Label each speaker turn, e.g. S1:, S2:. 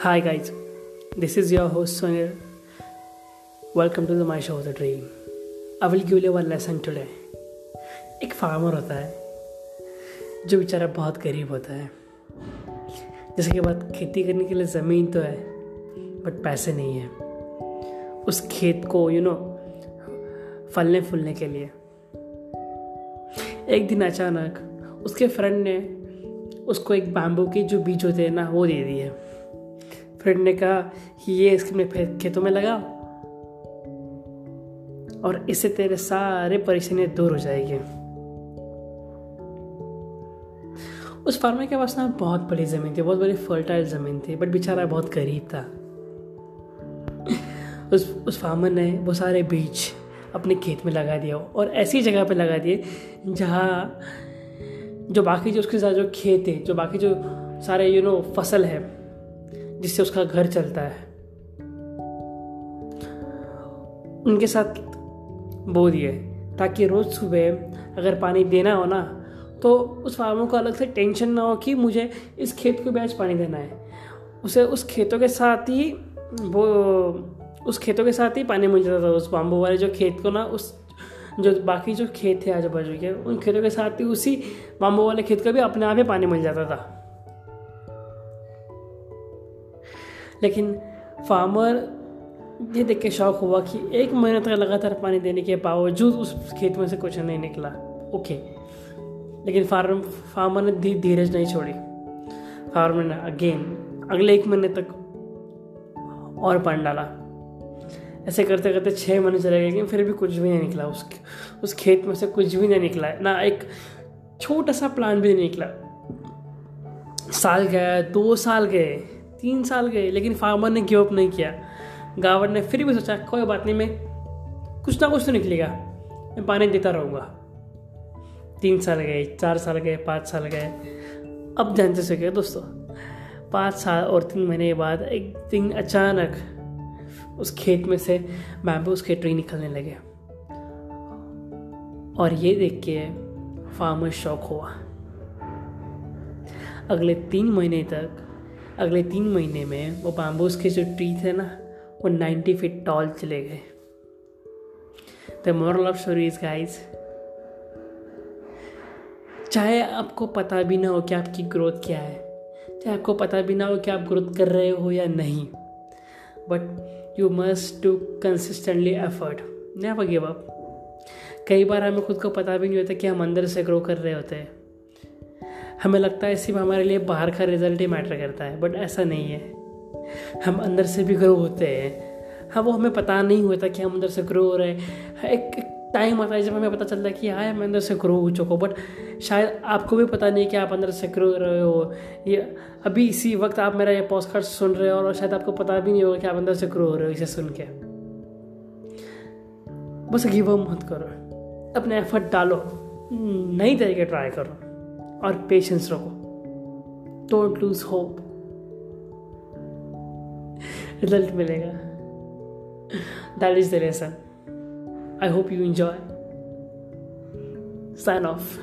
S1: Hi guys, this is your host Sunil. Welcome to the my show The Dream. I will give you one lesson today. एक farmer होता है जो बेचारा बहुत गरीब होता है जिसके बाद खेती करने के लिए ज़मीन तो है बट पैसे नहीं है उस खेत को यू you नो know, फलने फूलने के लिए एक दिन अचानक उसके फ्रेंड ने उसको एक बैम्बू के जो बीज होते हैं ना वो दे दिए फ्रेंड ने कहा कि ये इसके खेतों में लगा और इससे तेरे सारे परेशानियाँ दूर हो जाएगी। उस फार्मर के पास ना बहुत बड़ी ज़मीन थी, बहुत बड़ी फर्टाइल ज़मीन थी बट बेचारा बहुत गरीब था। उस उस फार्मर ने वो सारे बीज अपने खेत में लगा दिया और ऐसी जगह पे लगा दिए जहाँ जो बाकी जो उसके साथ जो खेत है, जो बाकी जो सारे यू नो फ़सल है जिससे उसका घर चलता है। उनके साथ बो दिए ताकि रोज़ सुबह अगर पानी देना हो ना तो उस फार्मर को अलग से टेंशन ना हो कि मुझे इस खेत को आज पानी देना है। उसे उस खेतों के साथ ही वो, उस खेतों के साथ ही पानी मिल जाता था, उस बाम्बू वाले जो खेत को ना, उस जो बाकी जो खेत थे आजू बाजू के, उन खेतों के साथ ही उसी बाम्बू वाले खेत को भी अपने आप ही पानी मिल जाता था। लेकिन फार्मर ये देख के शौक हुआ कि एक महीने तक लगातार पानी देने के बावजूद उस खेत में से कुछ नहीं निकला। ओके। लेकिन फार्म फार्मर ने धी, धीरज नहीं छोड़ी। फार्मर ने अगेन अगले एक महीने तक और पानी डाला। ऐसे करते करते छः महीने चले गए लेकिन फिर भी कुछ भी नहीं निकला। उस उस खेत में से कुछ भी नहीं निकला। ना एक छोटा सा प्लांट भी नहीं निकला। साल गया दो साल गए। तीन साल गए, लेकिन फार्मर ने गिव अप नहीं किया। गावर ने फिर भी सोचा, कोई बात नहीं, मैं कुछ ना कुछ तो निकलेगा, मैं पानी देता रहूँगा। तीन साल गए, चार साल गए, पाँच साल गए। अब जानते से गए दोस्तों, पाँच साल और तीन महीने के बाद एक दिन अचानक उस खेत में से बैम्बूस के ट्री निकलने लगे। और ये देख के फार्मर शौक हुआ। अगले तीन महीने तक अगले तीन महीने में वो बाम्बूस के जो ट्री थे ना, वो नाइन्टी फीट टॉल चले गए। The moral of story is guys चाहे आपको पता भी ना हो कि आपकी ग्रोथ क्या है, चाहे आपको पता भी ना हो कि आप ग्रोथ कर रहे हो या नहीं but you must do consistently effort never give up कई बार हमें खुद को पता भी नहीं होता कि हम अंदर से ग्रो कर रहे होते हैं। हमें लगता है सिर्फ़ हमारे लिए बाहर का रिज़ल्ट ही मैटर करता है बट ऐसा नहीं है। हम अंदर से भी ग्रो होते हैं। हाँ वो हमें पता नहीं होता कि हम अंदर से ग्रो हो रहे हैं। एक, टाइम आता है जब हमें पता चलता है कि हाँ मैं अंदर से ग्रो हो चुका हूँ बट शायद आपको भी पता नहीं कि आप अंदर से ग्रो रहे हो। ये अभी इसी वक्त आप मेरा ये पोस्ट सुन रहे हो और शायद आपको पता भी नहीं होगा कि आप अंदर से ग्रो हो रहे हो इसे सुन के। बस गिव अप मत करो। अपने एफर्ट डालो। नई तरीके ट्राई करो। और पेशेंस रखो डोंट लूज होप रिज़ल्ट मिलेगा। That is the lesson I hope you enjoy sign off